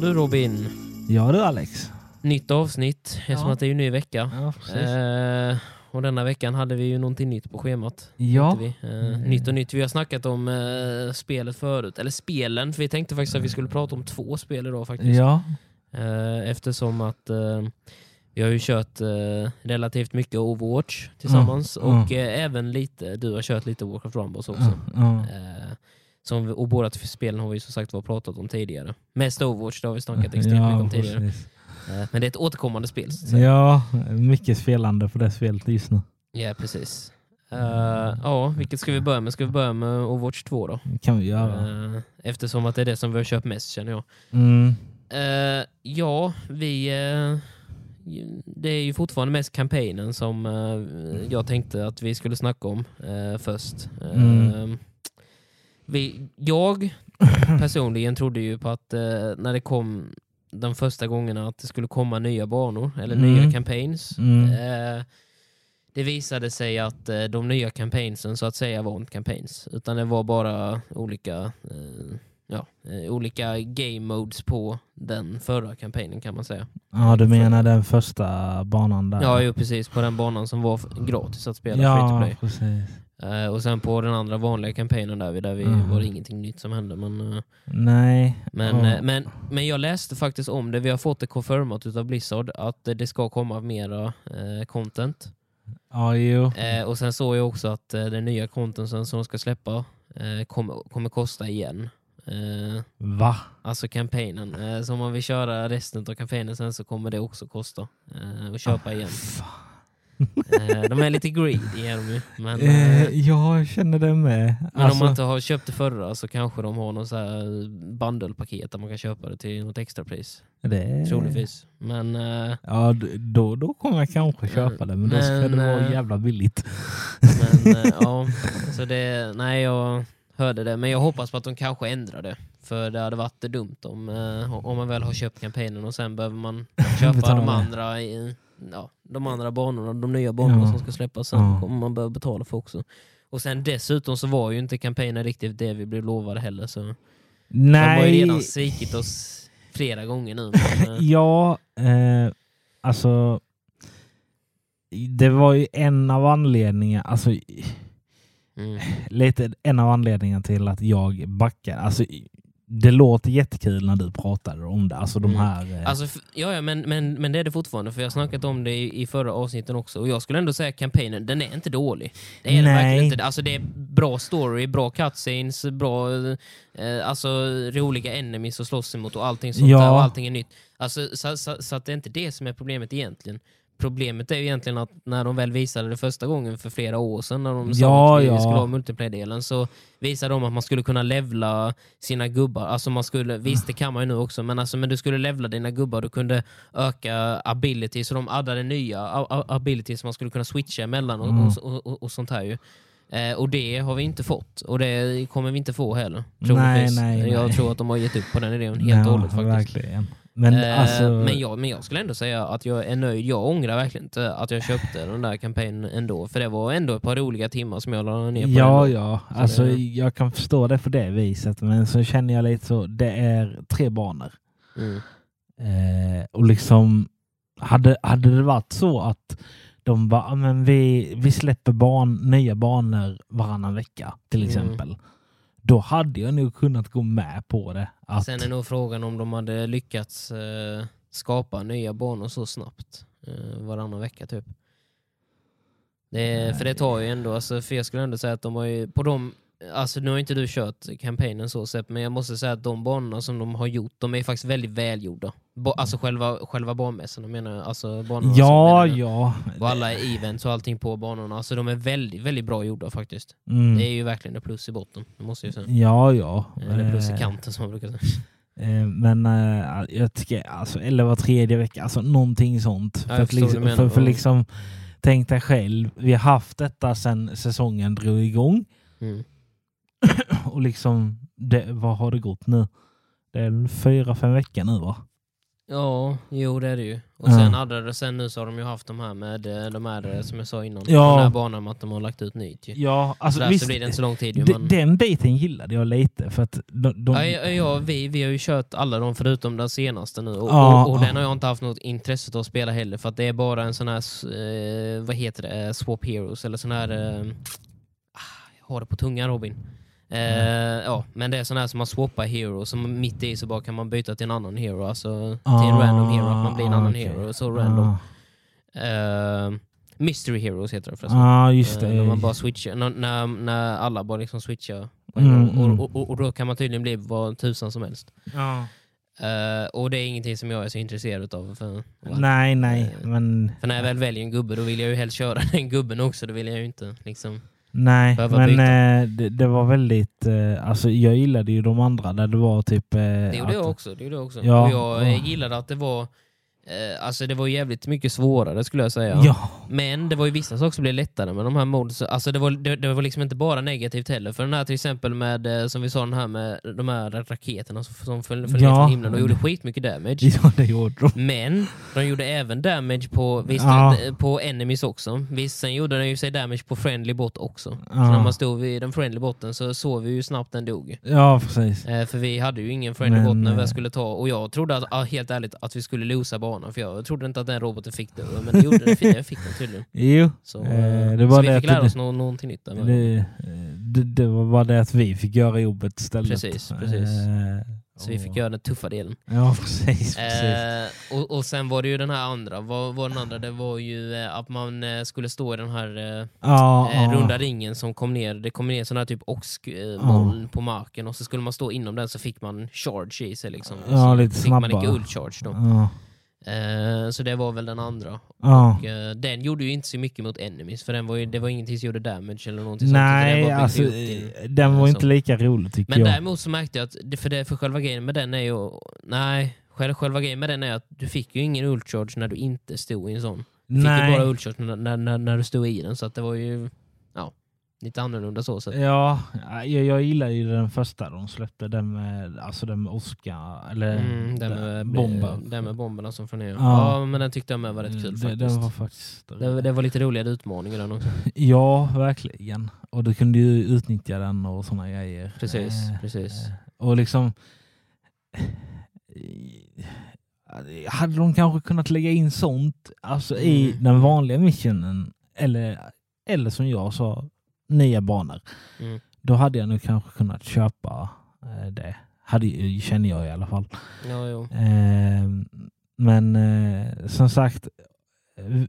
Ja du Robin, Ja du Alex. nytt avsnitt eftersom Ja. att det är ju ny vecka. Ja. Eh, och denna veckan hade vi ju någonting nytt på schemat. ja. Eh, Mm. Nytt och nytt. Vi har snackat om eh, spelet förut, eller spelen, för vi tänkte faktiskt att vi skulle prata om två spel idag faktiskt. ja. Eh, eftersom att eh, vi har ju kört eh, relativt mycket Overwatch tillsammans Mm, och eh, även lite, du har kört lite Warcraft Rumbles också. Som och båda spelen har vi som sagt var pratat om tidigare. Mest Overwatch, det har vi snackat extremt Ja, mycket om tidigare. precis. Eh, men det är ett återkommande spel. Ja, mycket spelande på det spelet just nu. Ja, precis. Eh, ja, vilket ska vi börja med? Ska vi börja med Overwatch 2 då? Det kan vi göra. Eh, eftersom att det är det som vi har köpt mest känner jag. Mm. Eh, ja, vi... det är ju fortfarande mest kampanjen som jag tänkte att vi skulle snacka om först. Mm. Vi, jag personligen trodde ju på att eh, när det kom de första gångerna att det skulle komma nya banor eller Mm. nya campaigns. Mm. Eh, det visade sig att eh, de nya campaignsen så att säga var inte campaigns utan det var bara olika eh, ja, eh, olika game modes på den förra kampanjen kan man säga. Ja, du menar den första banan där? Ja, ju precis på den banan som var gratis att spela free to ja play. precis. Eh, och sen på den andra vanliga kampanjen där, vi- där vi Mm. var det ingenting nytt som hände. Men, eh, Nej. men, Ja. eh, men, men jag läste faktiskt om det, vi har fått det confirmat utav Blizzard att det ska komma mera content. Ja, jo. Och sen såg jag också att den nya contenten som de ska släppa kommer, kommer kosta igen. Va? alltså kampanjen. Så om man vill köra resten av kampanjen sen så kommer det också kosta. Att köpa igen. Fan. Eh, de är lite greedy är de ju. Men, eh, Eh, ja, jag känner det med. men Alltså, om man inte har köpt det förra så kanske de har någon så här bundle-paket där man kan köpa det till något extra pris. det... Troligtvis. Men Ja, då, då kommer jag kanske köpa det, men då ska Men, det vara jävla billigt. Men ja, så det, nej jag hörde det. Men jag hoppas på att de kanske ändrar det. För det hade varit dumt om, om man väl har köpt kampanjen och sen behöver man köpa de andra, i, ja, de andra banorna, de nya banorna Ja. som ska släppas sen. Ja. kommer man behöva betala för också. Och sen dessutom så var ju inte kampanjen riktigt det vi blev lovade heller. Så de har ju redan Nej, svikit oss flera gånger nu. Men, eh, ja, eh, alltså det var ju en av anledningarna, alltså mm. lite en av anledningarna till att jag backar. Alltså, det låter jättekul när du pratar om det. Alltså de Mm. här... eh, Alltså, ja, ja men, men, men det är det fortfarande, för jag har snackat om det i, i förra avsnitten också. Och jag skulle ändå säga att kampanjen, den är inte dålig. Det är Nej. verkligen inte. Alltså, det är bra story, bra cutscenes, bra eh, alltså, roliga enemies att slåss emot och allting sånt Ja. där, och allting är nytt. Alltså, så, så, så att det är inte det som är problemet egentligen. Problemet är ju egentligen att när de väl visade det första gången för flera år sedan, när de sa Ja, att vi ja. skulle ha multiplayer-delen, så visade de att man skulle kunna levla sina gubbar. Alltså man skulle, visst det kan man ju nu också, men, alltså, men du skulle levla dina gubbar, du kunde öka abilities, så de addade nya abilities som man skulle kunna switcha emellan och, Mm. och, och, och, sånt här ju. Eh, och det har vi inte fått, och det kommer vi inte få heller. Nej, troligtvis. nej, Jag nej. tror att de har gett upp på den idén helt och hållet faktiskt. Verkligen. Men Eh, alltså... men, jag, men jag skulle ändå säga att jag är nöjd. Jag ångrar verkligen inte att jag köpte den där kampanjen ändå. För det var ändå ett par roliga timmar som jag la ner på Ja, den. ja. Så Alltså, det- Jag kan förstå det på det viset, men så känner jag lite så, det är tre banor. Mm. Eh, och liksom, hade, hade det varit så att de bara, "Ah, men vi, vi släpper ban, nya banor varannan vecka till Mm. Då hade jag nog kunnat gå med på det. Att, Sen är nog frågan om de hade lyckats eh, skapa nya banor så snabbt. Eh, varannan vecka typ. Det, för det tar ju ändå, alltså, för jag skulle ändå säga att de har ju, på de, alltså nu har inte du kört kampanjen så sett, men jag måste säga att de banorna som de har gjort, de är faktiskt väldigt välgjorda. Ba, alltså själva, själva banmässorna menar jag, alltså banorna ja, menar ja. Och alla events och allting på banorna, alltså de är väldigt, väldigt bra gjorda faktiskt. Mm. Det är ju verkligen ett plus i botten, det måste jag säga. Ja, ja. Eller plus i Eh, kanten som man brukar säga. Eh, Men eh, jag tycker, alltså, eller var tredje vecka, alltså någonting sånt. Ja, för, vad liksom, menar. för, för liksom, tänk dig själv, vi har haft detta sedan säsongen drog igång. Mm. Och liksom, det, vad har det gått nu? Det är fyra, fem veckor nu va? Ja, jo det är det ju. Och Ja. sen, hade det, sen nu så har de ju haft de här med eh, de här eh, som jag sa innan. Ja. Den här banan med att de har lagt ut nytt ju. Ja, så alltså därför visst. blir det inte så lång tid ju. Men... Den biten gillade jag lite för att de, de, Ja, ja, ja, vi, vi har ju kört alla de förutom den senaste nu och, Ja. och, och den har jag inte haft något intresse av att spela heller för att det är bara en sån här, eh, vad heter det, Eh, Swap Heroes eller sån här, eh, ah, har det på tungan Robin. Eh, ja, men det är sån här som man swappar hero, som mitt i så bara kan man byta till en annan hero, alltså till en Ah, random hero, att man blir en annan okej. hero, så random. Ah, Eh, Mystery Heroes heter det förresten. ah, just Eh, det. när man bara switchar, när, när, när alla bara liksom switchar. Mm, en gång. mm. Och, och, och då kan man tydligen bli vad tusan som helst. Ja. Eh, och det är ingenting som jag är så intresserad av. För, Nej, nej, men... för när jag väl väljer en gubbe då vill jag ju helst köra den gubben också. Då vill jag ju inte liksom... Nej, men eh, det, det var väldigt... Eh, alltså jag gillade ju de andra där det var typ... Eh, Det gjorde jag också. Det gjorde jag också. Ja, och jag eh, ja. gillade att det var... eh, alltså det var jävligt mycket svårare skulle jag säga. Ja, Men det var ju vissa saker som blev lättare med de här mods. Alltså det var, det, det var liksom inte bara negativt heller. För den här till exempel med, eh, som vi sa, den här med de här raketerna som, som föll, föll ner Ja. från himlen. De gjorde skitmycket damage. ja, det gjorde de. Men de gjorde även damage på, visst, Ja. eh, på enemies också. Visst, sen gjorde den ju sig damage på friendly bot också. Så Ja. när man stod vid den friendly botten så såg vi ju snabbt den dog. Ja, precis. Eh, för vi hade ju ingen friendly Men, bot när eh, vi skulle ta, och jag trodde att, ah, helt ärligt att vi skulle losa banan, för jag trodde inte att den roboten fick det. Men det gjorde den, det fick den tydligen. Jo, Så, Eh, eh, det var så vi det fick att lära det- oss nå, någonting nytt. där med. det, det, det var bara det att vi fick göra jobbet istället. Precis, precis. Eh, Så vi fick och- göra den tuffa delen. Ja, precis. precis. Eh, och, och sen var det ju den här andra, vad var den andra? Det var ju eh, att man eh, skulle stå i den här eh, eh, ja. runda ringen som kom ner, det kom ner sådana här typ oxmoln på marken och så skulle man stå inom den så fick man charge i sig liksom. Och Ja, lite fick man snabbare. inte ult charge då. Eh, så det var väl den andra. ja. Och, eh, den gjorde ju inte så mycket mot enemies för den var ju, det var ingenting som gjorde damage eller någonting sånt. Nej, det bara alltså, upp din- den var inte lika rolig tycker Men jag. däremot så märkte jag att, för, det, för själva grejen med den är ju, nej, själva, själva grejen med den är att du fick ju ingen ult charge när du inte stod i en sån. Du fick Nej. ju bara ult charge när, när, när, när du stod i den så att det var ju, ja, lite annorlunda så. så. Ja, jag, jag gillar ju den första de släppte, den med, alltså den med Oscar, eller Mm, den med, bomben. Den med bomberna som får ner. Ja. Ja. men den tyckte jag med var rätt kul Det- faktiskt. Den var faktiskt... Det, det var lite roligare utmaningar den också. Ja, verkligen. Och du kunde ju utnyttja den och såna grejer. Precis, Eh, precis. eh, Och liksom... Hade de kanske kunnat lägga in sånt alltså, i Mm. den vanliga missionen, eller, eller som jag sa, nya banor, Mm. då hade jag nog kanske kunnat köpa eh, det. Hade, känner jag i alla fall. Ja, jo. Eh, men eh, som sagt,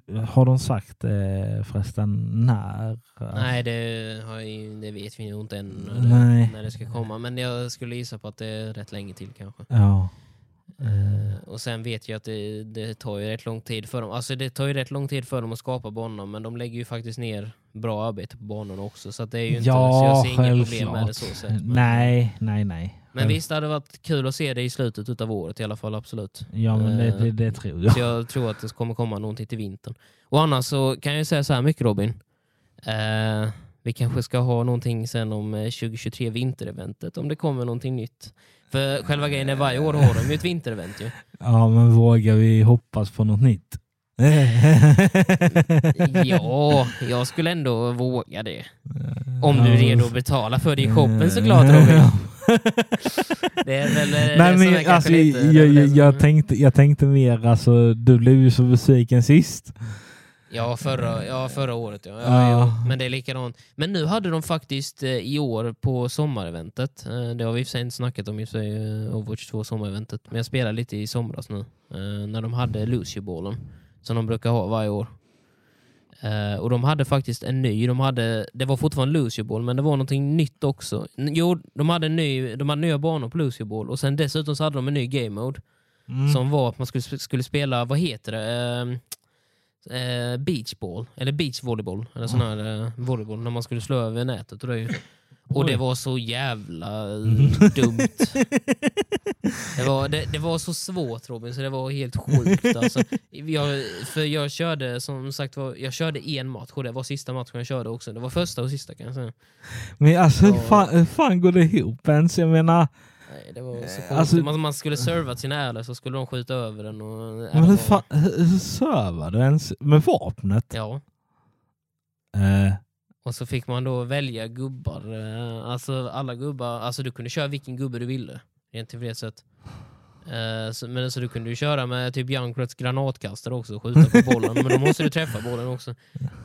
eh, har de sagt eh, förresten när? Nej, det, har det vet vi ju inte än när det, när det ska komma. Men jag skulle gissa på att det är rätt länge till kanske. Ja. Eh, och sen vet jag att det, det tar ju rätt lång tid för dem. Alltså det tar ju rätt lång tid för dem att skapa banor, men de lägger ju faktiskt ner bra arbete på banorna också. Så att det är ju inte, så Ja, jag ser inget problem självklart. med det så sett. Men, Nej, nej, nej. men visst det hade varit kul att se det i slutet av året i alla fall, absolut. Ja, men det, Eh, det, det tror jag. Så jag tror att det kommer komma någonting till vintern. Och annars så kan jag säga så här mycket Robin. Eh, vi kanske ska ha någonting sen om eh, 2023 vintereventet, om det kommer någonting nytt. För själva grejen är varje år har de ju ett vinterevent ju. Ja, men vågar vi hoppas på något nytt? Ja, jag skulle ändå våga det. Om du är redo att betala för det i shoppen såklart Robin. Det är väl Nej, det men som är jag, alltså, lite... tänkte, jag tänkte mer, alltså, du blev ju så besviken sist. Ja, förra, ja, förra året ja. Ja. ja. Men det är likadant. Men nu hade de faktiskt eh, i år på sommareventet, eh, det har vi i och för sig inte snackat om i och för sig, eh, Overwatch 2 sommareventet, men jag spelade lite i somras nu, när de hade Lucio-bollen, som de brukar ha varje år. Eh, och de hade faktiskt en ny, de hade, det var fortfarande Lucio-boll, men det var någonting nytt också. Jo, de hade, en ny, de hade nya banor på Lucio-boll, och sen dessutom så hade de en ny game mode, Mm. som var att man skulle, skulle spela, vad heter det? Ehm, eh, beachball, eller beachvolleyboll, eller sån här eh, volleyboll, när man skulle slå över nätet. Och det, är ju- och det Oj. var så jävla eh, Mm. dumt. Det var, det, det var så svårt Robin, så det var helt sjukt. Alltså, jag, för jag körde som sagt var, jag körde en match och det var sista matchen jag körde också. Det var första och sista kan jag säga. Men alltså hur fan, hur fan går det ihop ens? Jag menar, Nej, det var så Eh, alltså- man, man skulle servat sina ärlor så skulle de skjuta över den. Och, Men det hur, fan, hur, sövar du ens med vapnet? Ja, Eh, och så fick man då välja gubbar. Eh, alltså alla gubbar, alltså du kunde köra vilken gubbe du ville. Rent till sett. Eh, så, men så du kunde ju köra med typ Youngcrets granatkastare också och skjuta på bollen. men då måste du träffa bollen också.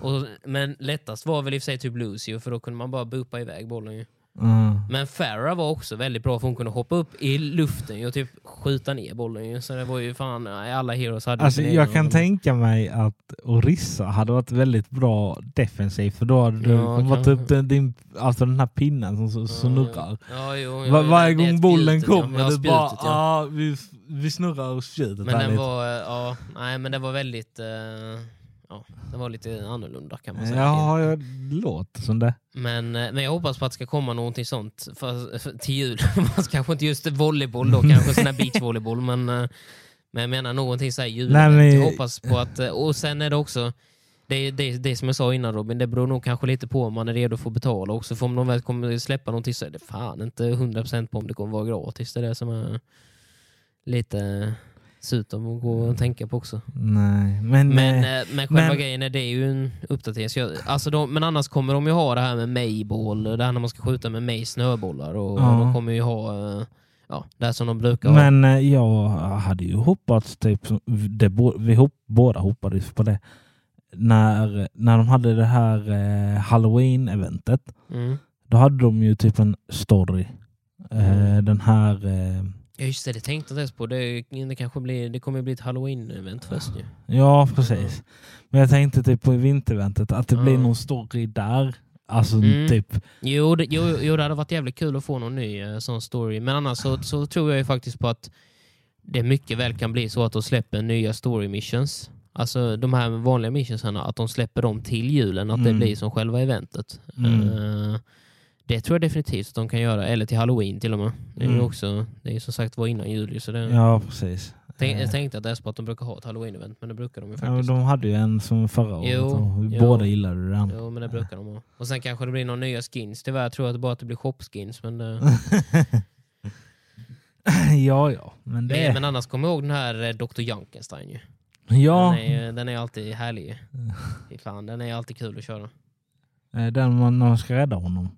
Och, men lättast var väl i och för sig typ Lucio för då kunde man bara bupa iväg bollen ju mm. Men Farah var också väldigt bra för hon kunde hoppa upp i luften och typ skjuta ner bollen. ju. Så det var ju fan, alla heroes hade Alltså, jag kan tänka mig att Orissa hade varit väldigt bra defensivt för då hade du Ja, upp den, din, alltså den här pinnen som så- snurrar. Ja, jo, Va- ja, varje gång bollen kommer, Ja, det bara ja. ah, vi, vi snurrar spjutet Men här den var, eh, ja, nej men det var väldigt, eh, ja, det var lite annorlunda kan man säga. Ja, jag låter som det. Men, eh, men jag hoppas på att det ska komma någonting sånt för, för, till jul. Kanske inte just volleyboll då, kanske sån här beachvolleyboll, men, eh, men jag menar någonting så här jul. Nej, men- Jag hoppas på att, eh, och sen är det också, det, det, det som jag sa innan Robin, det beror nog kanske lite på om man är redo för att betala också. För om de väl kommer släppa någonting så är det fan inte 100% på om det kommer vara gratis. Det är det som är lite surt om att gå och tänka på också. Nej, men... Men, eh, eh, men själva men- grejen är det är ju en uppdatering. Så jag, alltså de, men annars kommer de ju ha det här med Mayball, det här när man ska skjuta med May snöbollar. Och Ja. de kommer ju ha eh, ja, det som de brukar ha. Men eh, jag hade ju hoppats, typ, det, vi hop, båda hoppades på det, när, när de hade det här eh, halloween-eventet. Mm. Då hade de ju typ en story. Eh, Mm. den här... Eh, Ja just det, det tänkte jag inte ens på. Det, det, kanske blir, det kommer bli ett halloween-event först ju. ja, precis. Men jag tänkte typ på vintereventet att det blir någon story där. Alltså Mm. typ... Jo det, jo, jo, det hade varit jävligt kul att få någon ny eh, sån story. Men annars så, så tror jag ju faktiskt på att det mycket väl kan bli så att de släpper nya story missions. Alltså de här vanliga missionsarna, att de släpper dem till julen, att det Mm. blir som själva eventet. Mm. Eh, det tror jag definitivt att de kan göra, eller till halloween till och med. Det är ju Mm. också, det är ju som sagt var innan jul. Så det, Ja, precis. tänk, Eh, jag tänkte att det är så att de brukar ha ett halloween-event, men det brukar de ju ja, faktiskt. de hade ju en som förra året Jo, och vi jo. båda gillade den. Jo, men det brukar de ha. Och sen kanske det blir några nya skins. Tyvärr tror jag att det bara att det blir shopskins. Men, det... ja, ja. Men det... men, men annars kommer jag ihåg den här eh, Dr. Junkenstein ju. ja, Den, är, den är alltid härlig ju. Fy fan, den är alltid kul att köra. eh, den man, när man ska rädda honom.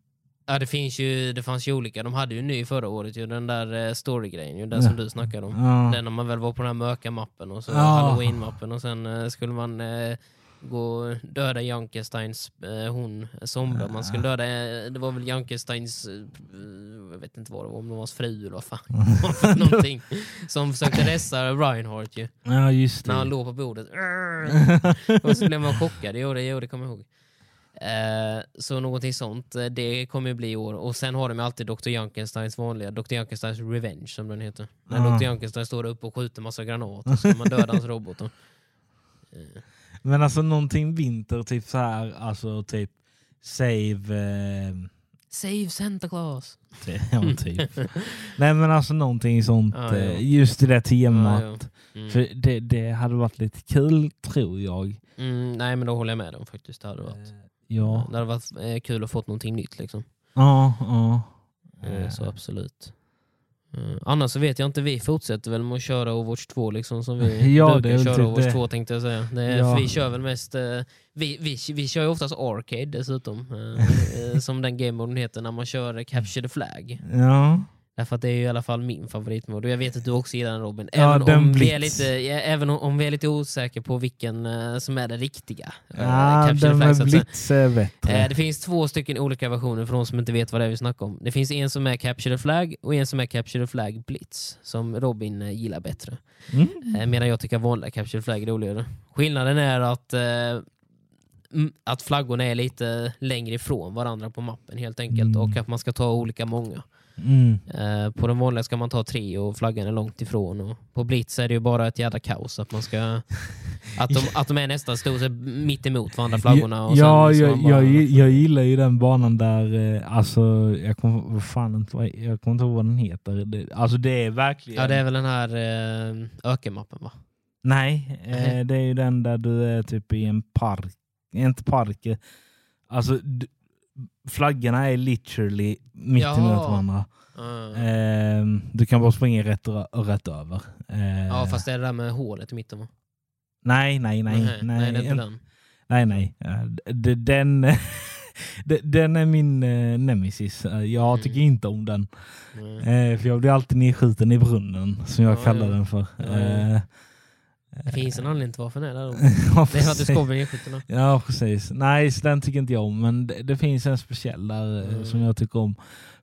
Ja, det, finns ju, det fanns ju olika. De hade ju en ny förra året, ju, den där eh, storygrejen, ju, den som du snackade om. Ja. Den när man väl var på den här mörka mappen och så Ja. halloween-mappen och sen eh, skulle man eh, gå döda Junkensteins eh, hon, Sombra. Man skulle döda, eh, det var väl Junkensteins, eh, jag vet inte vad det var, om det var hans fru eller vad fan det någonting. Som försökte rädda Reinhardt ju, ja, just när han det. låg på bordet. och så blev man chockad, jo det, jo, det kommer jag ihåg. Eh, så någonting sånt, eh, det kommer ju bli i år. Och sen har de ju alltid Dr. Junkensteins vanliga, Dr. Junkensteins Revenge som den heter. När Ja. Dr. Junkenstein står uppe och skjuter massa granater så man döda hans robotar. Eh, Men alltså någonting vinter, typ så här, alltså typ save... Eh, Save Santa Claus! ja, typ. Nej men alltså någonting sånt, Ja, ja. just i det temat. Ja, ja. Mm. För det, det hade varit lite kul, tror jag. Mm, nej men då håller jag med dem faktiskt. Det hade varit, Ja, det hade varit eh, kul att få någonting nytt liksom. ja, ja. Eh, Så absolut. Eh, annars så vet jag inte, vi fortsätter väl med att köra Overwatch 2 liksom som vi Ja, brukar köra typ Overwatch det. 2 tänkte jag säga. Är, Ja. för vi kör väl mest, vi, vi, vi kör ju oftast Arcade dessutom. som den gamemoden heter när man kör Capture the Flag. ja. Därför att det är ju i alla fall min favoritmod och jag vet att du också gillar den Robin. Ja, Även, den om, vi är lite, ja, även om, vi är lite osäkra på vilken eh, som är den riktiga. eh, Ja, den med. Blitz är bättre. Eh, det finns två stycken olika versioner för de som inte vet vad det är vi snackar om. Det finns en som är Capture the Flag och en som är Capture the Flag Blitz, som Robin gillar bättre. Mm. Medan jag tycker vanliga Capture the Flag är roligare. Skillnaden är att, att flaggorna är lite längre ifrån varandra på mappen helt enkelt Mm. och att man ska ta olika många. Mm. Eh, på den vanliga ska man ta tre och flaggan är långt ifrån. Och på Blitz är det ju bara ett jävla kaos. Att, man ska, att, de, att de är nästan sett mitt emot varandra flaggorna. Och ja, sen, så jag, bara- jag, jag gillar ju den banan där, eh, alltså, jag kommer fan inte, vad- jag kommer inte ihåg vad den heter. Det, alltså det är verkligen... Ja, det är väl den här eh, ökenmappen va? Nej, eh, det är ju den där du är typ i en park, inte park, alltså flaggorna är literally mitt Jaha. emot varandra. Ja. Ehm, du kan bara springa rätt, rätt över. Eh, ja, fast det är det där med hålet i mitten va? Nej, nej, nej. nej, nej, är inte den. nej, nej. Eh, Den, den är min eh, nemesis. Eh, Jag Mm. tycker inte om den. Nej. Eh, för jag blir alltid nedskjuten i brunnen, som jag Ja, kallar ja. den för. Eh, ja. Det finns en anledning till varför den är där. ja, Det är att du ska nedskjuten. då. Ja, precis. Nej, så den tycker inte jag om. Men det, det finns en speciell där eh, Mm. som jag tycker om.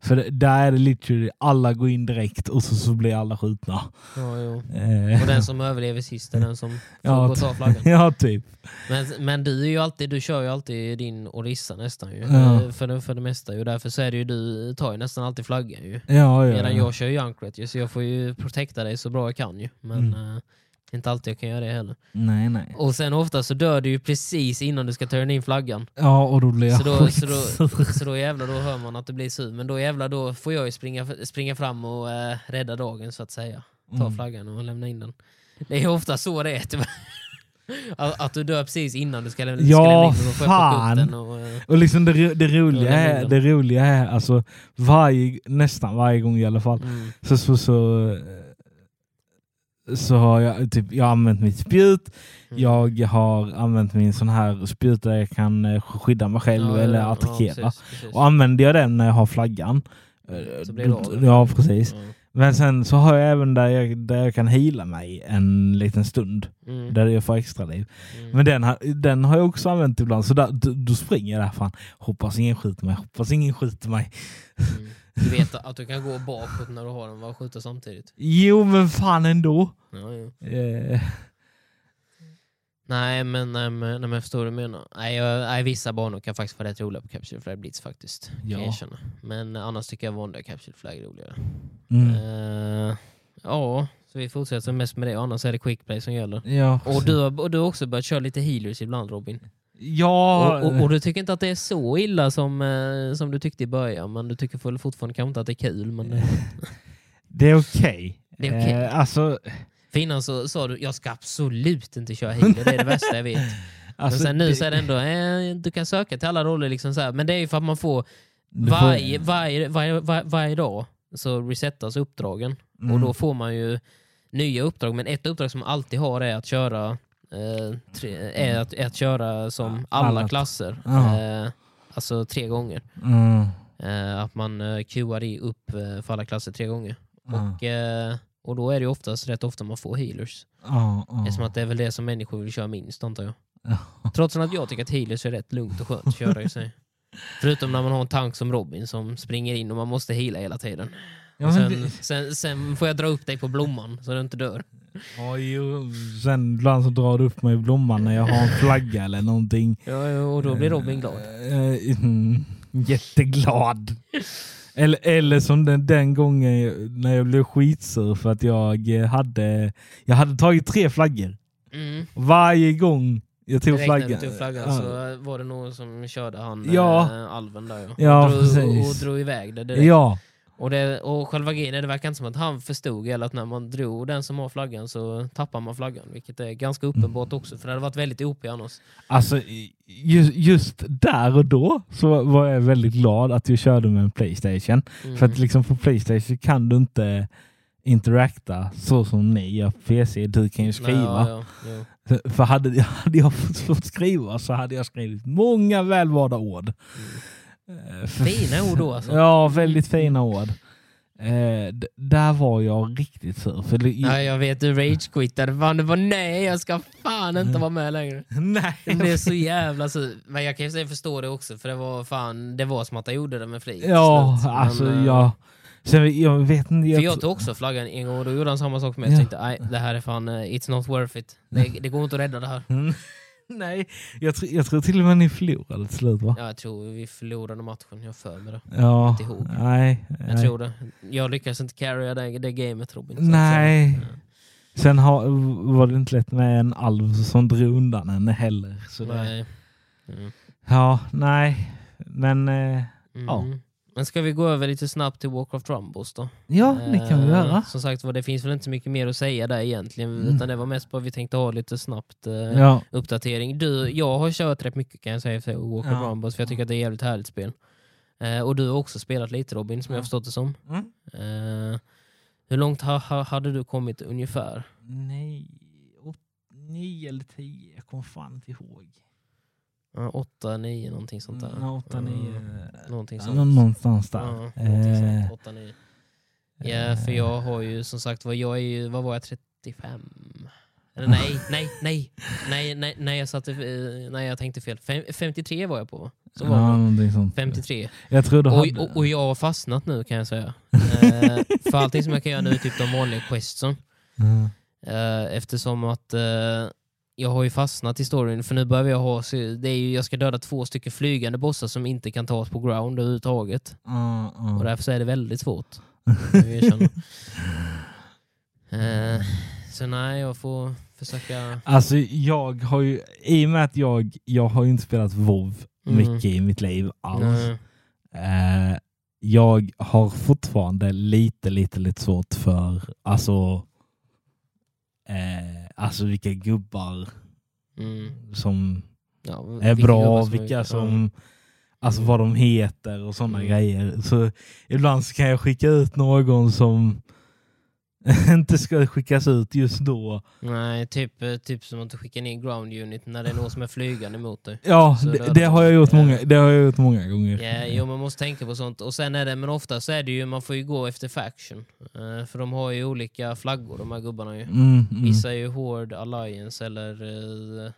För det, där är det literally alla går in direkt och så, så blir alla skjutna. Ja, jo. Eh, Och den som överlever sist är den som får Ja, gå och ta flaggan. ja, typ. Men, men du är ju alltid, du kör ju alltid din Orissa nästan ju. Ja. Eh, För, det, för det mesta ju. Därför så är det ju du tar ju nästan alltid flaggan ju. Ja, ja, Medan ja. jag kör ju Junkrat ju, så jag får ju protekta dig så bra jag kan ju. Men Mm. Eh, inte alltid jag kan göra det heller. Nej, nej. Och sen ofta så dör du ju precis innan du ska turna in flaggan. Ja, och då blir jag Så då, så, då, så då jävlar då hör man att det blir sur. Men då jävlar då får jag ju springa, springa fram och eh, rädda dagen så att säga. Ta Mm. flaggan och lämna in den. Det är ofta så det är tyvärr. Att, att du dör precis innan du ska lämna, Ja, ska lämna in den. Plocka fan. och, eh, Och liksom det, det, roliga Ja, är, det roliga är alltså varje, nästan varje gång i alla fall mm. så, så, så, eh, så har jag, typ, jag har använt mitt spjut, Mm. jag har använt min sån här spjut där jag kan eh, skydda mig själv Ja, eller ja, ja, attackera. precis, precis. och använder jag den när jag har flaggan, eh, Så blir det av. ja precis. Ja. Men sen så har jag även där jag, där jag kan hila mig en liten stund, Mm. där jag får extra liv. Mm. Men den, den har jag också använt ibland, så där, då, då springer jag där fan. Hoppas ingen skjuter mig, hoppas ingen skjuter mig. Mm. Du vet att du kan gå bakåt när du har den och skjuta samtidigt. Jo men fan ändå. Ja, ja. Eh, Nej men, nej, men, nej, men jag förstår vad du menar. Nej, jag, nej, vissa banor kan faktiskt vara rätt roliga på Capture Flag Blitz faktiskt. Kan Ja. jag erkänna. Men annars tycker jag vanliga Capture Flag är roligare. mm. Eh, ja, så vi fortsätter mest med det. Annars är det quickplay som gäller. Ja, Och du, har, och du har också börjat köra lite healers ibland Robin. Ja Och, och, och du tycker inte att det är så illa som, eh, som du tyckte i början, men du tycker väl fortfarande kanske inte att det är kul. Men det, det är okej. Det är okej. Eh, alltså, för innan så sa du jag ska absolut inte köra healer, det är det värsta jag vet. alltså, men sen nu så är det ändå, eh, du kan söka till alla roller. Liksom så här. Men det är ju för att man får får- varje, varje, varje, varje, varje dag så resetas uppdragen. Mm. Och då får man ju nya uppdrag. Men ett uppdrag som man alltid har är att köra eh, tre, är att, är att köra som alla Alla. klasser. Ja. Eh, alltså tre gånger. Mm. Eh, att man eh, queuar i upp eh, för alla klasser tre gånger. Ja. Och, eh, och då är det oftast rätt ofta man får healers. Ja. Eftersom att det är väl det som människor vill köra minst antar jag. Ja. Trots att jag tycker att healers är rätt lugnt och skönt att köra i sig. Förutom när man har en tank som Robin som springer in och man måste heala hela tiden. Ja, Och sen, det- sen, sen får jag dra upp dig på blomman så du inte dör. Ja, jo. Sen ibland så drar du upp mig i blomman när jag har en flagga eller någonting. Ja, ja, och då blir Robin glad. Eh, mm, jätteglad. Eller, eller som den, den gången när jag blev skitsur för att jag eh, hade, jag hade tagit tre flaggor. Mm. Varje gång jag tog Direkt flaggan. tog flaggan Ja. så var det någon som körde han, Ja. eh, alven där ja. Ja, och, drog, precis. och drog iväg det direkt. Ja, Och, det, och själva grejen är, det verkar inte som att han förstod eller att när man drog den som har flaggan så tappar man flaggan. Vilket är ganska uppenbart också, för det hade varit väldigt OP annars. alltså just, just där och då så var jag väldigt glad att jag körde med en Playstation. Mm. För att liksom på Playstation kan du inte interakta så som ni gör på PC. Du kan ju skriva. Ja, ja, ja. För hade, hade jag fått, skriva så hade jag skrivit många välvalda ord. För- Fina ord då alltså. Ja, väldigt fina ord. Eh, där var jag riktigt sur. För det, Ja, jag vet, du ragequittade. Fan, du bara nej, jag ska fan inte vara med längre. nej. Det blev så jävla sur. Men jag kan ju förstå det också, för det var fan, det var som att jag gjorde det med flit. Ja, slut. Men, alltså eh, jag... Sen, jag vet inte. För Jag, jag tog också flaggan en gång och då gjorde han samma sak med mig. Ja. Jag tänkte, nej, det här är fan, eh, it's not worth it. Det, det går inte att rädda det här. Nej, jag, tr- jag tror till och med ni förlorade till slut va? Ja, jag tror vi förlorade matchen, jag för mig det. Ja, inte ihåg. nej. Jag nej. tror det. Jag lyckades inte carrya det, det gamet Robin. så Nej. säga. Sen har, var det inte lätt med en alv som drog undan henne heller. Så Nej. Mm. ja, nej. Men eh, Mm. Ja. Men ska vi gå över lite snabbt till Warcraft Rumbles då? Ja, det kan vi Eh, göra. Som sagt var, det finns väl inte så mycket mer att säga där egentligen, Mm. utan det var mest bara vi tänkte ha lite snabbt eh, Ja. uppdatering. Du, jag har kört rätt mycket kan jag säga för Warcraft Ja. Rumbles, för jag tycker att det är ett jävligt härligt spel. Eh, och du har också spelat lite Robin, som jag Ja. har förstått det som. Mm. Hur långt ha, ha, hade du kommit ungefär? Nej, åt, nio eller tio. Jag kommer fan inte ihåg. Ja, åtta, nio, någonting sånt där. Mm, åtta, nio. Eh, någonting Ja, sånt. nå- någonstans där. Ja, någonting Eh, sånt. Åtta, nio. Ja, för jag har ju som sagt var, jag är ju, vad var jag, 35? Eller nej, nej, nej, nej, nej, nej, jag satte, eh, nej jag tänkte fel. Fem, 53 var jag på? Så var ja, det. någonting sånt. 53. Jag tror du Och, hade... och, och jag har fastnat nu kan jag säga. Eh, för allting som jag kan göra nu är typ de vanliga questsen. Ja. Eh, eftersom att eh, jag har ju fastnat i storyn, för nu behöver jag ha, det är ju, jag ska döda två stycken flygande bossar som inte kan tas på ground överhuvudtaget. Ja, ja. Och därför är det väldigt svårt. Eh, så nej, jag får försöka... Alltså jag har ju, i och med att jag, jag har ju inte spelat WoW Mm. mycket i mitt liv alls. Eh, jag har fortfarande lite, lite, lite svårt för alltså, alltså vilka gubbar Mm. som Ja, är bra, gubbar vilka är- som, alltså vad de heter och sådana Mm. grejer. Så ibland så kan jag skicka ut någon som inte ska skickas ut just då. Nej, typ, eh, typ som att du skickar ner ground unit när det är någon som är flygande mot dig. Ja, det, det har jag gjort många, det har jag gjort många gånger. Ja, jo, man måste tänka på sånt. Och sen är det, men ofta så är det ju, man får ju gå efter faction. Eh, för de har ju olika flaggor de här gubbarna ju. Mm, mm. Vissa är ju Horde, Alliance eller eh,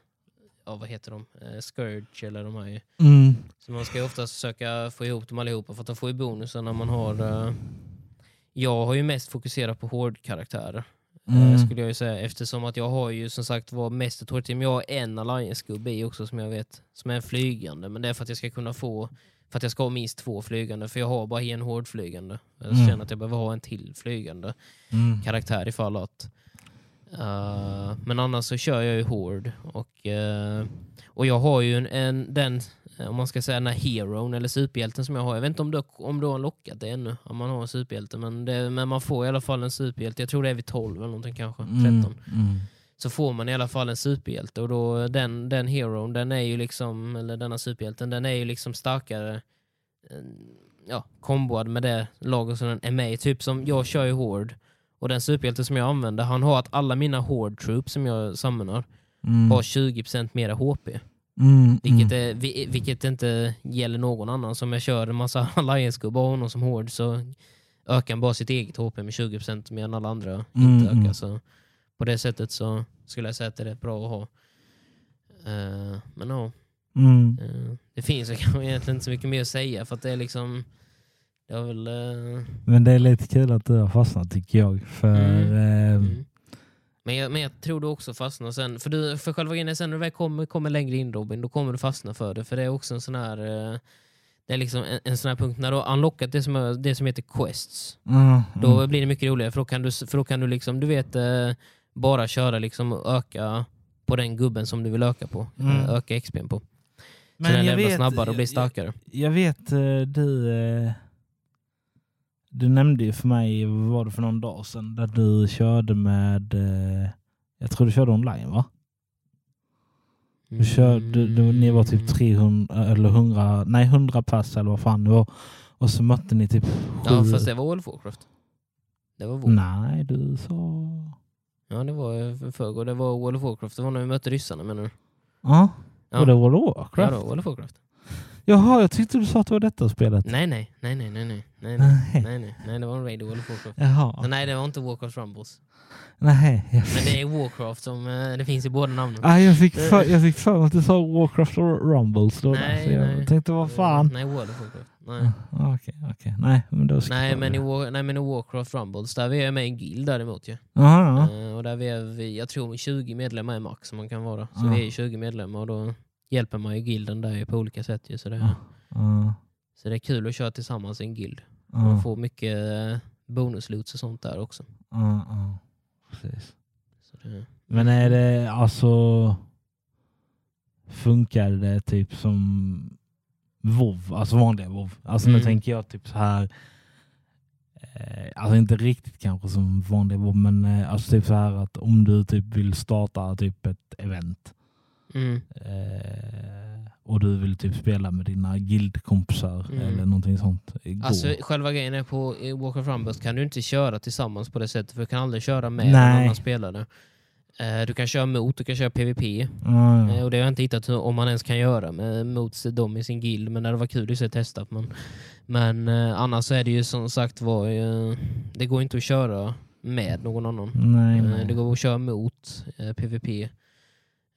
ja, vad heter de? Scourge eller de här ju. Mm. Så man ska ju oftast försöka få ihop dem allihopa för att de får ju bonusar när man har... jag har ju mest fokuserat på Horde-karaktärer. eh, Mm. skulle jag ju säga. Eftersom att jag har ju som sagt var mest ett Horde-team. Jag har en Alliance-gubbe i också som jag vet. Som är en flygande. Men det är för att jag ska kunna få... För att jag ska ha minst två flygande. För jag har bara en Horde-flygande. Jag Mm. känner att jag behöver ha en till flygande Mm. karaktär ifall att... Uh, men annars så kör jag ju Horde. Och, eh, och jag har ju en, en, den, om man ska säga den här heron eller superhjälten som jag har. Jag vet inte om du, om du har lockat det ännu, om man har en superhjälte. Men, det, men man får i alla fall en superhjälte. Jag tror det är vid 12 eller någonting kanske, 13. Mm. Mm. Så får man i alla fall en superhjälte. Och då, den, den heron, den är ju liksom, eller denna superhjälten, den är ju liksom starkare eh, ja, komboad med det laget som den är med i. Typ som jag kör ju Horde. Och den superhjälte som jag använder, han har att alla mina Horde troops som jag samlar Mm. har 20% mera HP. Mm. Vilket, är, vi- vilket inte gäller någon annan. Som jag kör en massa alliance-gubbar och honom som Horde så ökar han bara sitt eget HP med 20% medan alla andra Mm, inte ökar. mm. Så på det sättet så skulle jag säga att det är rätt bra att ha. Eh, men ja, Mm. eh, det finns kanske egentligen inte så mycket mer att säga för att det är liksom det väl... eh, Men det är lite kul att du har fastnat tycker jag. För eh, Mm. Men, jag, men jag tror du också fastnar sen. För, du, för själva grejen är sen när du väl kommer, kommer längre in Robin, då kommer du fastna för det. För det är också en sån här... eh, Det är liksom en, en sån här punkt när du har unlockat det som, är- det som heter quests. mm, Då mm. blir det mycket roligare för då kan du, för då kan du liksom, du vet, eh, bara köra liksom och öka på den gubben som du vill öka på. Mm. Eh, Öka XPn på. Så Men den jag levlar vet- snabbare och blir jag- starkare. Jag vet eh, du, eh, du nämnde ju för mig, vad var det för någon dag sedan, där du körde med, eh, jag tror du körde online va? Du körde, du, ni var typ Mm. 300 eller 100, nej 100 pass eller vad fan det var. Och så mötte ni typ sju. Ja, fast det var World of Warcraft. Det var vår. Nej, du sa... Ja, det var i förrgår. Det var World of Warcraft. Det var när vi mötte ryssarna menar du? Ja, Ja. och det var Ja, Warcraft? då, World of Warcraft. Jaha, jag tyckte du sa att det var detta spelet. Nej, nej, nej, nej, nej, nej, nej, nej, Nej. nej, nej, nej, det var en raid i World of Warcraft. Jaha. Så nej, det var inte Warcraft Rumbles. Nej. Men det är Warcraft som eh, det finns i båda namnen. ah, jag, fick för, jag fick för att du sa Warcraft och Rumbles då. Nej, där, så jag nej. tänkte vad fan. Nej, World of Warcraft. Nej. Ah, Okej, okej. Nej, men då Nej, men i, War, nej men i Warcraft Rumbles, där vi är med i en guild däremot ju. Aha, Eh, och där vi är, vi, jag tror 20 medlemmar är max som man kan vara. Så Ja. vi är 20 medlemmar och då hjälper man ju gilden där på olika sätt ju. Så det, ah, så det är kul att köra tillsammans i en guild. ah, Man får mycket eh, bonusloots och sånt där också. Precis. Så det, Men är det alltså... Funkar det typ som WoW, alltså vanliga WoW. Alltså nu Mm. tänker jag typ så här. Eh, alltså inte riktigt kanske som vanliga WoW, men eh, alltså typ så här att om du typ vill starta typ ett event Mm. eh, och du vill typ spela med dina guildkompisar Mm. eller någonting sånt. Gå. Alltså själva grejen är på i Walk of Rumbles kan du inte köra tillsammans på det sättet för du kan aldrig köra med Nej. någon annan spelare. Eh, Du kan köra mot, du kan köra PVP. Ja, Eh, ja. Och det har jag inte hittat om man ens kan göra med, mot dem i sin guild, men det hade varit kul att se testat. Men, men eh, annars är det ju som sagt var, eh, det går inte att köra med någon annan. Nej, Eh, nej. Det går att köra mot eh, PVP, eh,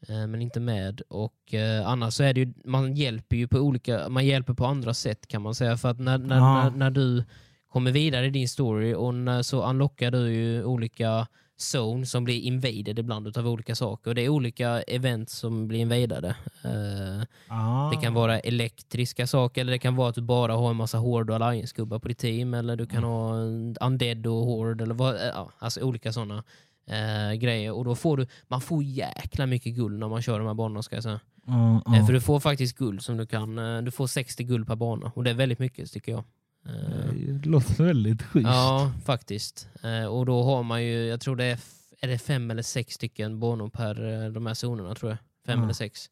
men inte med. Och eh, annars så är det ju, man hjälper ju på olika, man hjälper på andra sätt kan man säga. För att när, när, Ja. när, när du kommer vidare i din story och när, så unlockar du ju olika zone som blir invaded ibland av olika saker. Och det är olika event som blir invadade. Eh, Ah. det kan vara elektriska saker, eller det kan vara att du bara har en massa Horde och Alliance-gubbar på ditt team, eller du kan ha en Undead och Horde, eller vad, ja, alltså olika sådana eh, grejer. Och då får du, man får jäkla mycket guld när man kör de här banorna ska jag säga. Eh, ja. för du får faktiskt guld som du kan, eh, du får 60 guld per bana, och det är väldigt mycket tycker jag. Eh, Det låter väldigt schysst. Ja, faktiskt. Och då har man ju, jag tror det är, är det fem eller sex stycken banor per de här zonerna tror jag. Fem Ja. eller sex.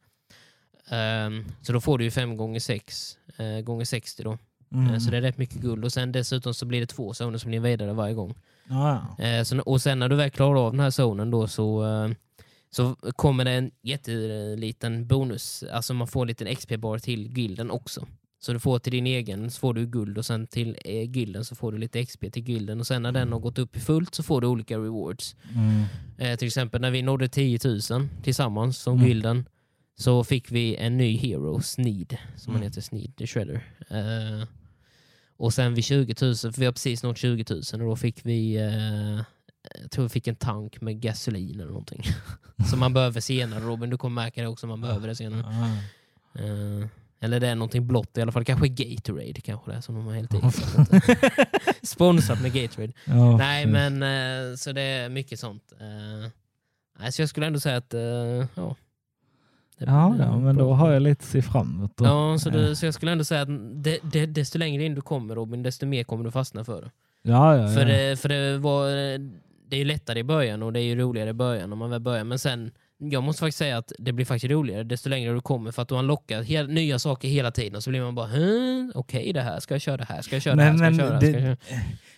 Ehm, så då får du ju fem gånger sex, gånger 60 då. Mm. Så det är rätt mycket guld. Och sen dessutom så blir det två zoner som blir invadade varje gång. Eh, så, och sen när du väl klarar av den här zonen då så, eh, så kommer det en jätteliten bonus. Alltså man får en liten XP-bar till gilden också. Så du får till din egen så får du guld och sen till eh, gilden så får du lite XP till gilden. Och sen när den har gått upp i fullt så får du olika rewards. Mm. Eh, till exempel när vi nådde 10 000 tillsammans som Mm. gilden så fick vi en ny hero, Sneed, som han Mm. heter, Sneed the Shredder. Eh, och sen vid 20 000, för vi har precis nått 20 000 och då fick vi, eh, jag tror vi fick en tank med gasolin eller någonting. som man behöver senare Robin, du kommer märka det också, man behöver det senare. Eh, eller det är någonting blått i alla fall, kanske Gatorade kanske det är som de har helt eget. Sponsrat med Gatorade. Ja, Nej, men eh, så det är mycket sånt. Eh, så jag skulle ändå säga att, eh, ja. Ja, ja, men då har jag lite att se fram emot. Ja, så, Eh, det, så jag skulle ändå säga att det, det, desto längre in du kommer Robin, desto mer kommer du fastna för det. Ja, ja, För, ja. det, för det, var, det är ju lättare i början och det är ju roligare i början om man väl börjar. Men sen, jag måste faktiskt säga att det blir faktiskt roligare desto längre du kommer för att du unlockar he- nya saker hela tiden. Och så blir man bara, "Hm, okej det här, ska jag köra det här, ska jag köra det här, ska jag köra det här,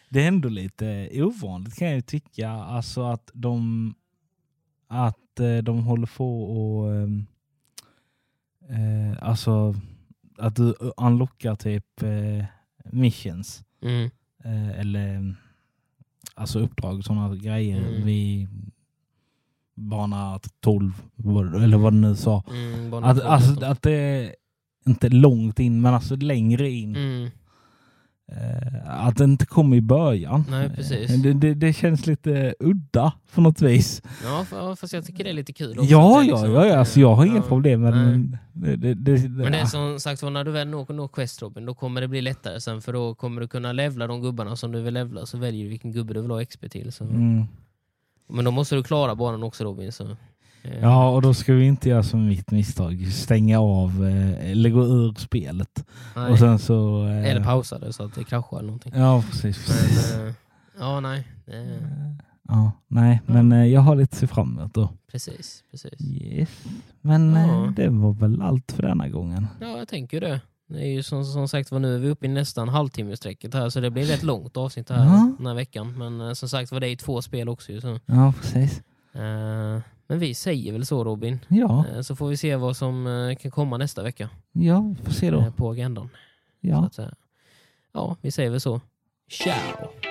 det är ändå lite ovanligt kan jag ju tycka. Alltså att de, att eh, de håller på och ehm, eh, alltså att du unlockar typ eh, missions Mm. eh, eller alltså uppdrag sådana grejer Mm. vid bana 12 vad- eller vad du nu sa. Mm, Att, alltså, att det är inte långt in men alltså längre in. Mm. Eh, att det inte kommer i början. Nej, precis. Det, det, det känns lite udda på något vis. Ja, fast jag tycker det är lite kul. också, Ja, ja, liksom ja, ja. Alltså, jag har inga ja, problem med nej. det. det, det, Men det är ja. som sagt när du väl når, Quest Robin, då kommer det bli lättare sen för då kommer du kunna levla de gubbarna som du vill levla så väljer du vilken gubbe du vill ha XP till. Mm. Men då måste du klara banan också Robin. Så. Eh, Ja, och då ska vi inte göra som mitt misstag. Stänga av eh, eller gå ur spelet. nej. Och sen så... eh, Eller pausa det så att det kraschar eller någonting. Ja, precis. Men, eh, ja, nej. Ja, nej, Ja. men eh, jag har lite att se fram emot då. precis, precis. Yes. Men Ja. det var väl allt för denna gången. Ja, jag tänker det. Det är ju som, som sagt var nu är vi uppe i nästan halvtimmesträcket här så det blir rätt långt avsnitt här Ja. den här veckan. Men som sagt var det är två spel också ju, så. Ja, precis. Eh, men vi säger väl så Robin. Ja, Eh, Så får vi se vad som eh, kan komma nästa vecka ja, vi får se då. eh, på agendan. Ja. Ja, vi säger väl så. Ciao!